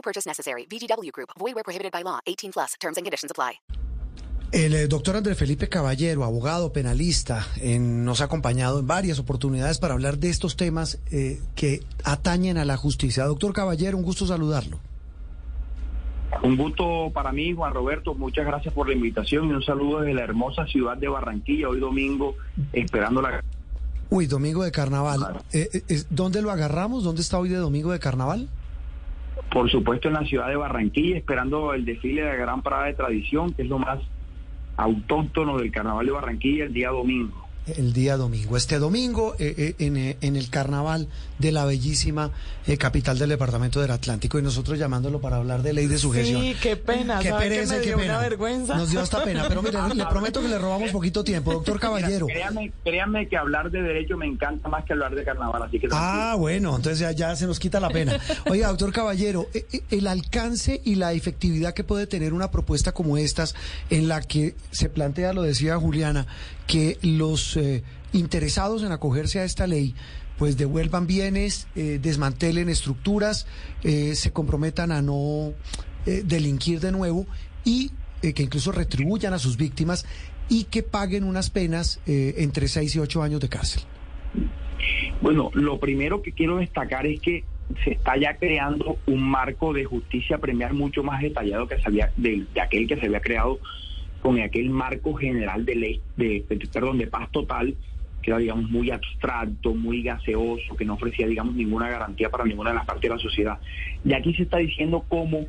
No purchase necessary. VGW Group. Void where prohibited by law. 18 plus. Terms and conditions apply. El eh, doctor Andrés Felipe Caballero, abogado penalista, en- nos ha acompañado en varias oportunidades para hablar de estos temas eh, que atañen a la justicia. Doctor Caballero, un gusto saludarlo. Un gusto para mí, Juan Roberto. Muchas gracias por la invitación y un saludo desde la hermosa ciudad de Barranquilla, hoy domingo, esperando la... Uy, domingo de carnaval. Claro. Eh, ¿Dónde lo agarramos? ¿Dónde está hoy de domingo de carnaval? Por supuesto, en la ciudad de Barranquilla, esperando el desfile de la Gran Parada de Tradición, que es lo más autóctono del Carnaval de Barranquilla, el día domingo. El día domingo. Este domingo eh, eh, en, eh, en el carnaval de la bellísima eh, capital del departamento del Atlántico y nosotros llamándolo para hablar de ley de sujeción. Sí, qué pena. Qué ¿sabe que pereza, me qué pena. una vergüenza? Nos dio hasta pena, pero mire, le prometo que le robamos poquito tiempo. Doctor Caballero. Créanme, créanme que hablar de derecho me encanta más que hablar de carnaval, así que... Ah, bueno, entonces ya, ya se nos quita la pena. Oiga, doctor Caballero, el alcance y la efectividad que puede tener una propuesta como estas, en la que se plantea, lo decía Juliana, que los eh, interesados en acogerse a esta ley, pues devuelvan bienes, eh, desmantelen estructuras, eh, se comprometan a no eh, delinquir de nuevo y que incluso retribuyan a sus víctimas y que paguen unas penas entre 6 y 8 años de cárcel. Bueno, lo primero que quiero destacar es que se está ya creando un marco de justicia premial mucho más detallado que se había, de aquel que se había creado con aquel marco general de ley, de, perdón, de paz total, que era, digamos, muy abstracto, muy gaseoso, que no ofrecía, digamos, ninguna garantía para ninguna de las partes de la sociedad. Y aquí se está diciendo cómo,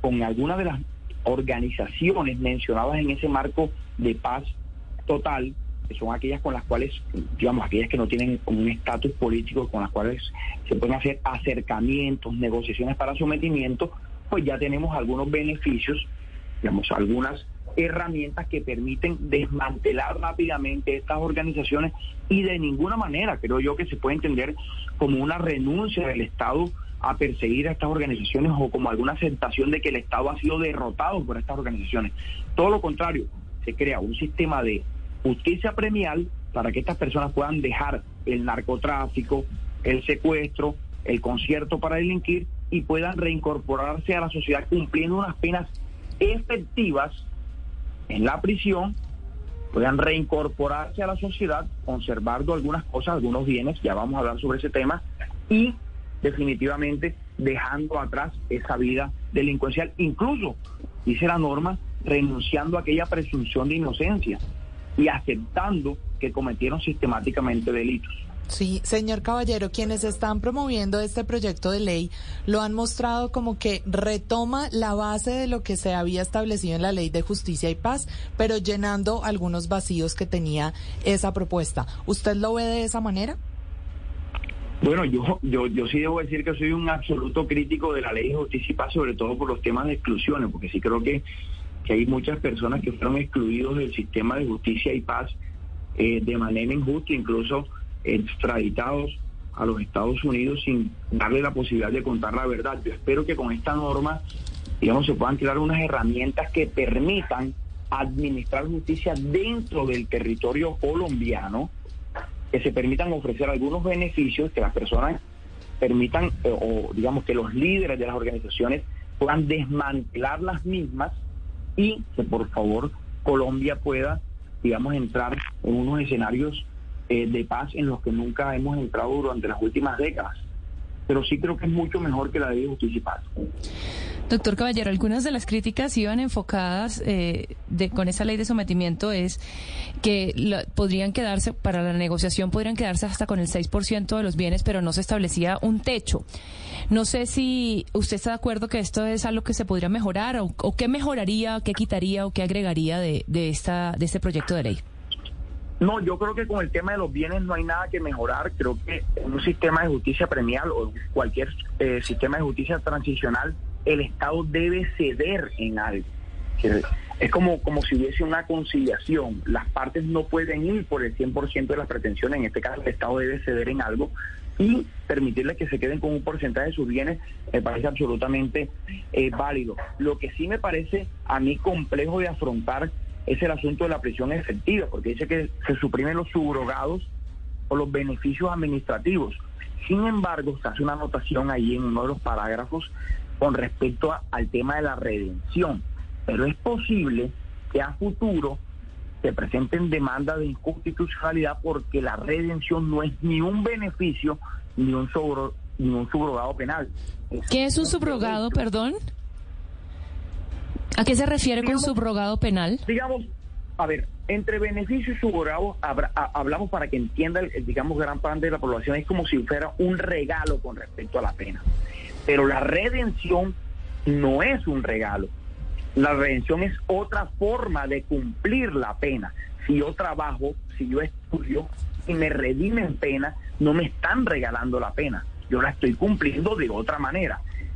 con algunas de las organizaciones mencionadas en ese marco de paz total, que son aquellas con las cuales, digamos, aquellas que no tienen un estatus político, con las cuales se pueden hacer acercamientos, negociaciones para sometimiento, pues ya tenemos algunos beneficios, digamos, algunas herramientas que permiten desmantelar rápidamente estas organizaciones y de ninguna manera creo yo que se puede entender como una renuncia del Estado a perseguir a estas organizaciones o como alguna aceptación de que el Estado ha sido derrotado por estas organizaciones. Todo lo contrario, se crea un sistema de justicia premial para que estas personas puedan dejar el narcotráfico, el secuestro, el concierto para delinquir y puedan reincorporarse a la sociedad cumpliendo unas penas efectivas en la prisión, puedan reincorporarse a la sociedad, conservando algunas cosas, algunos bienes, ya vamos a hablar sobre ese tema, y definitivamente dejando atrás esa vida delincuencial, incluso, dice la norma, renunciando a aquella presunción de inocencia y aceptando que cometieron sistemáticamente delitos. Sí, señor Caballero, quienes están promoviendo este proyecto de ley lo han mostrado como que retoma la base de lo que se había establecido en la ley de justicia y paz, pero llenando algunos vacíos que tenía esa propuesta. ¿Usted lo ve de esa manera? Bueno, yo, yo, yo sí debo decir que soy un absoluto crítico de la ley de justicia y paz, sobre todo por los temas de exclusiones, porque sí creo que, que hay muchas personas que fueron excluidos del sistema de justicia y paz eh, de manera injusta, incluso extraditados a los Estados Unidos sin darle la posibilidad de contar la verdad. Yo espero que con esta norma, digamos, se puedan crear unas herramientas que permitan administrar justicia dentro del territorio colombiano, que se permitan ofrecer algunos beneficios, que las personas permitan, eh, o digamos que los líderes de las organizaciones puedan desmantelar las mismas y que por favor Colombia pueda, digamos, entrar en unos escenarios eh, de paz en los que nunca hemos entrado durante las últimas décadas. Pero sí creo que es mucho mejor que la ley de justicia y. Doctor Caballero, algunas de las críticas iban enfocadas eh, de, con esa ley de sometimiento es que la- podrían quedarse, para la negociación podrían quedarse hasta con el 6% de los bienes, pero no se establecía un techo. No sé si usted está de acuerdo que esto es algo que se podría mejorar o, qué mejoraría, qué quitaría o qué agregaría de, esta, de este proyecto de ley. No, yo creo que con el tema de los bienes no hay nada que mejorar. Creo que un sistema de justicia premial o cualquier eh, sistema de justicia transicional el Estado debe ceder en algo. Es como, como si hubiese una conciliación. Las partes no pueden ir por el 100% de las pretensiones. En este caso, el Estado debe ceder en algo y permitirles que se queden con un porcentaje de sus bienes me parece absolutamente eh, válido. Lo que sí me parece a mí complejo de afrontar es el asunto de la prisión efectiva, porque dice que se suprimen los subrogados o los beneficios administrativos. Sin embargo, se hace una anotación ahí en uno de los parágrafos con respecto a- al tema de la redención. Pero es posible que a futuro se presenten demandas de inconstitucionalidad porque la redención no es ni un beneficio ni un, sobro- ni un subrogado penal. ¿Qué es un subrogado, derecho. perdón? ¿A qué se refiere con subrogado penal? digamos, a ver, entre beneficios y ha- hablamos para que entienda, el, digamos, gran parte de la población, es como si fuera un regalo con respecto a la pena. Pero la redención no es un regalo. La redención es otra forma de cumplir la pena. Si yo trabajo, si yo estudio y me redimen pena, no me están regalando la pena. Yo la estoy cumpliendo de otra manera.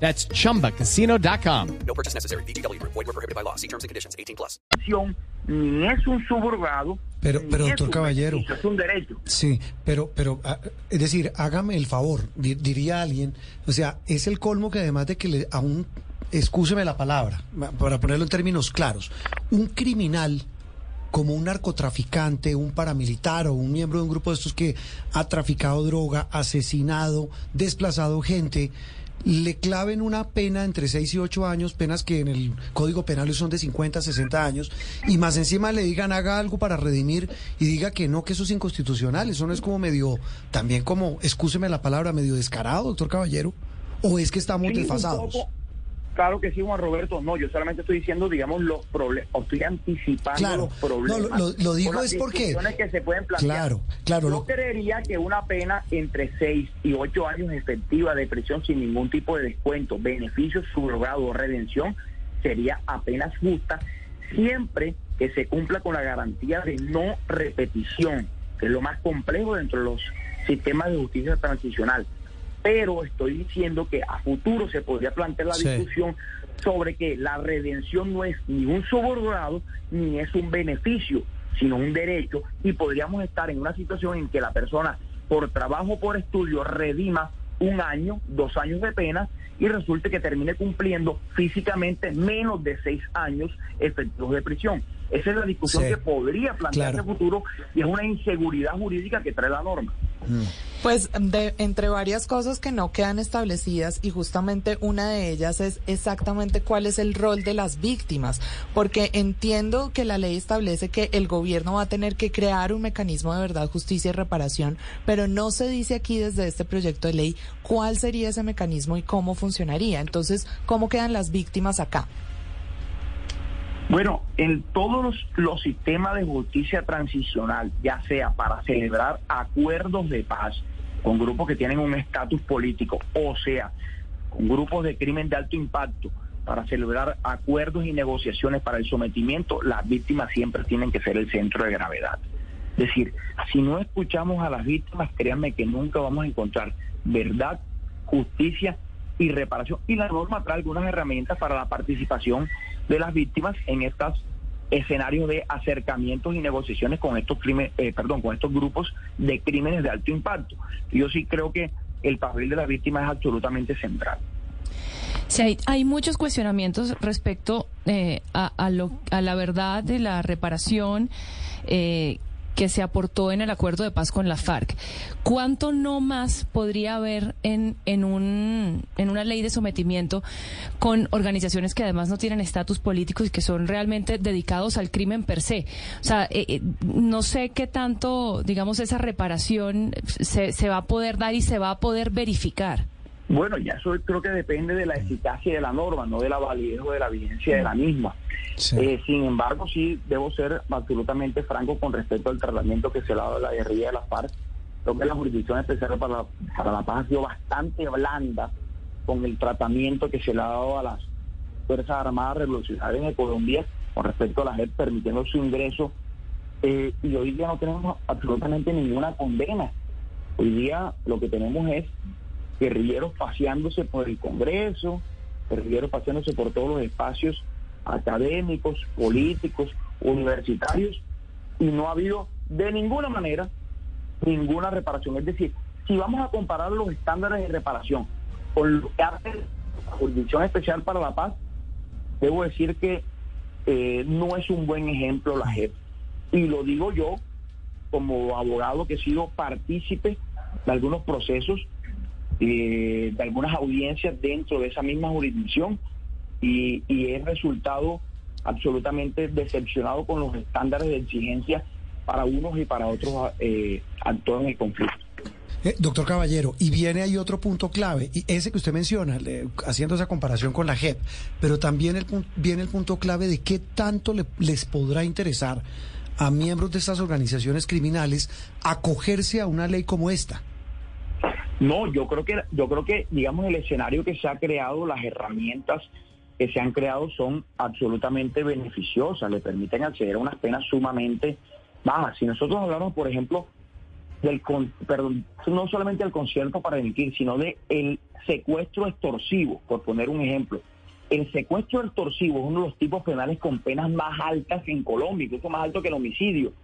That's chumbacasino.com. No purchase necessary. VGW Group. Void were prohibited by law. See terms and conditions. 18 plus. ni es un subrogado, Pero- ni pero, es doctor un Caballero. es un derecho. Sí, pero, pero, ah, es decir, hágame el favor, di- diría alguien, o sea, es el colmo que además de que le, a un, excúseme la palabra, para ponerlo en términos claros, un criminal como un narcotraficante, un paramilitar o un miembro de un grupo de estos que ha traficado droga, asesinado, desplazado gente, le claven una pena entre 6 y 8 años, penas que en el Código Penal son de 50, 60 años, y más encima le digan haga algo para redimir y diga que no, que eso es inconstitucional. Eso no es como medio, también como, excúseme la palabra, medio descarado, doctor Caballero, o es que estamos Sí, un desfasados. poco. Claro que sí, Juan Roberto. No, yo solamente estoy diciendo, digamos, los problemas, o estoy anticipando Claro. los problemas. No, lo- digo es porque- que se pueden plantear. Claro, claro, Yo lo- creería que una pena entre 6 y 8 años efectiva de prisión sin ningún tipo de descuento, beneficio subrogado o redención sería apenas justa siempre que se cumpla con la garantía de no repetición, que es lo más complejo dentro de los sistemas de justicia transicional. Pero estoy diciendo que a futuro se podría plantear la Sí. discusión sobre que la redención no es ni un subordinado ni es un beneficio, sino un derecho y podríamos estar en una situación en que la persona por trabajo o por estudio redima un año, dos años de pena y resulte que termine cumpliendo físicamente menos de seis años efectivos de prisión. Esa es la discusión Sí, que podría plantearse claro. a futuro y es una inseguridad jurídica que trae la norma. Pues de, entre varias cosas que no quedan establecidas y justamente una de ellas es exactamente cuál es el rol de las víctimas, porque entiendo que la ley establece que el gobierno va a tener que crear un mecanismo de verdad, justicia y reparación, pero no se dice aquí desde este proyecto de ley cuál sería ese mecanismo y cómo funcionaría. Entonces, ¿cómo quedan las víctimas acá? Bueno, en todos los, sistemas de justicia transicional, ya sea para celebrar acuerdos de paz con grupos que tienen un estatus político, o sea, con grupos de crimen de alto impacto, para celebrar acuerdos y negociaciones para el sometimiento, las víctimas siempre tienen que ser el centro de gravedad. Es decir, si no escuchamos a las víctimas, créanme que nunca vamos a encontrar verdad, justicia y reparación. Y la norma trae algunas herramientas para la participación de las víctimas en estos escenarios de acercamientos y negociaciones con estos crímenes, eh, perdón, con estos grupos de crímenes de alto impacto. Yo sí creo que el papel de las víctimas es absolutamente central. Sí, hay, hay muchos cuestionamientos respecto eh, a, a lo- a la verdad de la reparación eh, que se aportó en el acuerdo de paz con la FARC. ¿Cuánto no más podría haber en, en, un, en una ley de sometimiento con organizaciones que además no tienen estatus políticos y que son realmente dedicados al crimen per se? O sea, eh, eh, no sé qué tanto, digamos, esa reparación se, se va a poder dar y se va a poder verificar. Bueno, ya eso creo que depende de la eficacia de la norma, no de la validez o de la vigencia de la misma. Eh, sin embargo, sí debo ser absolutamente franco con respecto al tratamiento que se le ha dado a la guerrilla de la FARC. Creo que la Jurisdicción Especial para la, para la Paz ha sido bastante blanda con el tratamiento que se le ha dado a las Fuerzas Armadas Revolucionarias en Colombia con respecto a la JEP, permitiendo su ingreso. Eh, y hoy día no tenemos absolutamente ninguna condena. Hoy día lo que tenemos es guerrilleros paseándose por el Congreso, guerrilleros paseándose por todos los espacios académicos, políticos, universitarios, y no ha habido de ninguna manera ninguna reparación. Es decir, si vamos a comparar los estándares de reparación con lo que hace la Jurisdicción Especial para la Paz, debo decir que eh, no es un buen ejemplo la JEP. Y lo digo yo como abogado que he sido partícipe de algunos procesos eh, de algunas audiencias dentro de esa misma jurisdicción y, y he resultado absolutamente decepcionado con los estándares de exigencia para unos y para otros eh, actores en el conflicto. Eh, doctor Caballero, y viene ahí otro punto clave, y ese que usted menciona, haciendo esa comparación con la JEP, pero también el, viene el punto clave de qué tanto les podrá interesar a miembros de estas organizaciones criminales acogerse a una ley como esta. No, yo creo que yo creo que digamos el escenario que se ha creado, las herramientas que se han creado son absolutamente beneficiosas, le permiten acceder a unas penas sumamente bajas. Si nosotros hablamos, por ejemplo, del perdón, no solamente del concierto para delinquir, sino de el secuestro extorsivo, por poner un ejemplo. El secuestro extorsivo es uno de los tipos penales con penas más altas en Colombia, incluso más alto que el homicidio.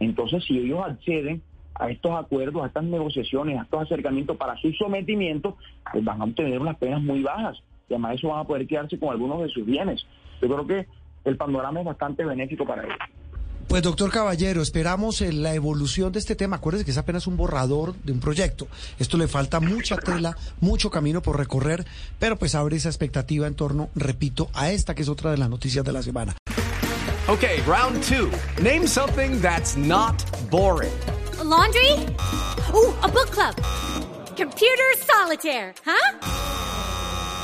Entonces, si ellos acceden a estos acuerdos, a estas negociaciones, a estos acercamientos para su sometimiento, pues van a obtener unas penas muy bajas y además eso van a poder quedarse con algunos de sus bienes. Yo creo que el panorama es bastante benéfico para ellos. Pues doctor Caballero, esperamos la evolución de este tema. Acuérdense que es apenas un borrador de un proyecto. Esto le falta mucha tela, mucho camino por recorrer, pero pues abre esa expectativa en torno, repito, a esta que es otra de las noticias de la semana. Ok, round two. Name something that's not boring. laundry? Ooh, a book club. Computer solitaire, huh?